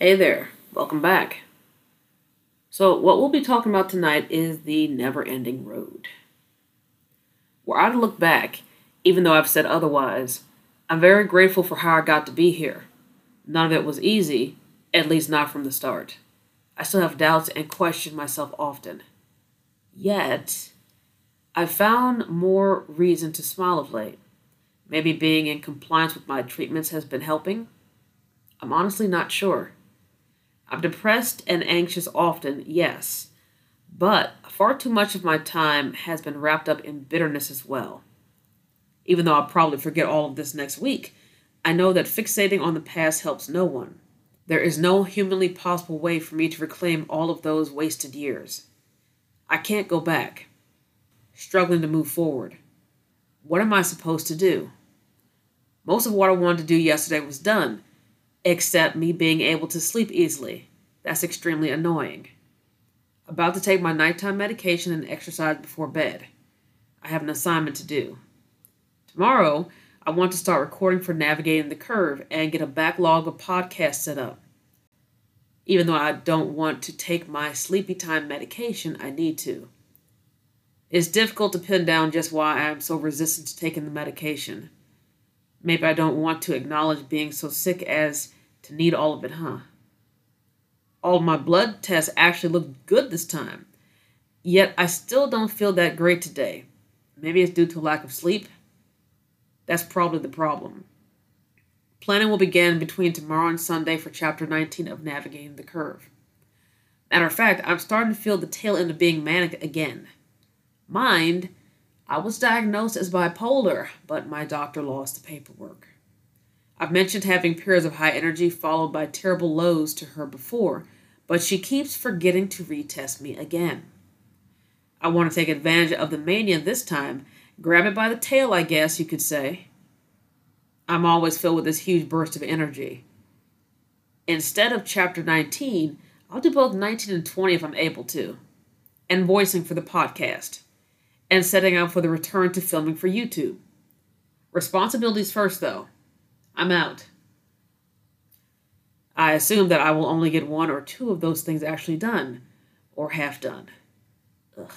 Hey there, welcome back. So, what we'll be talking about tonight is the never ending road. Were I look back, even though I've said otherwise, I'm very grateful for how I got to be here. None of it was easy, at least not from the start. I still have doubts and question myself often. Yet, I've found more reason to smile of late. Maybe being in compliance with my treatments has been helping. I'm honestly not sure. I'm depressed and anxious often, yes, but far too much of my time has been wrapped up in bitterness as well. Even though I'll probably forget all of this next week, I know that fixating on the past helps no one. There is no humanly possible way for me to reclaim all of those wasted years. I can't go back. Struggling to move forward. What am I supposed to do? Most of what I wanted to do yesterday was done, except me being able to sleep easily. That's extremely annoying. About to take my nighttime medication and exercise before bed. I have an assignment to do. Tomorrow, I want to start recording for Navigating the Curve and get a backlog of podcasts set up. Even though I don't want to take my sleepy time medication, I need to. It's difficult to pin down just why I am so resistant to taking the medication. Maybe I don't want to acknowledge being so sick as to need all of it, huh? All my blood tests actually looked good this time. Yet I still don't feel that great today. Maybe it's due to lack of sleep. That's probably the problem. Planning will begin between tomorrow and Sunday for Chapter 19 of Navigating the Curve. Matter of fact, I'm starting to feel the tail end of being manic again. Mind, I was diagnosed as bipolar, but my doctor lost the paperwork. I've mentioned having periods of high energy followed by terrible lows to her before, but she keeps forgetting to retest me again. I want to take advantage of the mania this time, grab it by the tail, I guess you could say. I'm always filled with this huge burst of energy. Instead of chapter 19, I'll do both 19 and 20 if I'm able to, and voicing for the podcast and setting up for the return to filming for YouTube. Responsibilities first, though. I'm out. I assume that I will only get one or two of those things actually done, or half done. Ugh.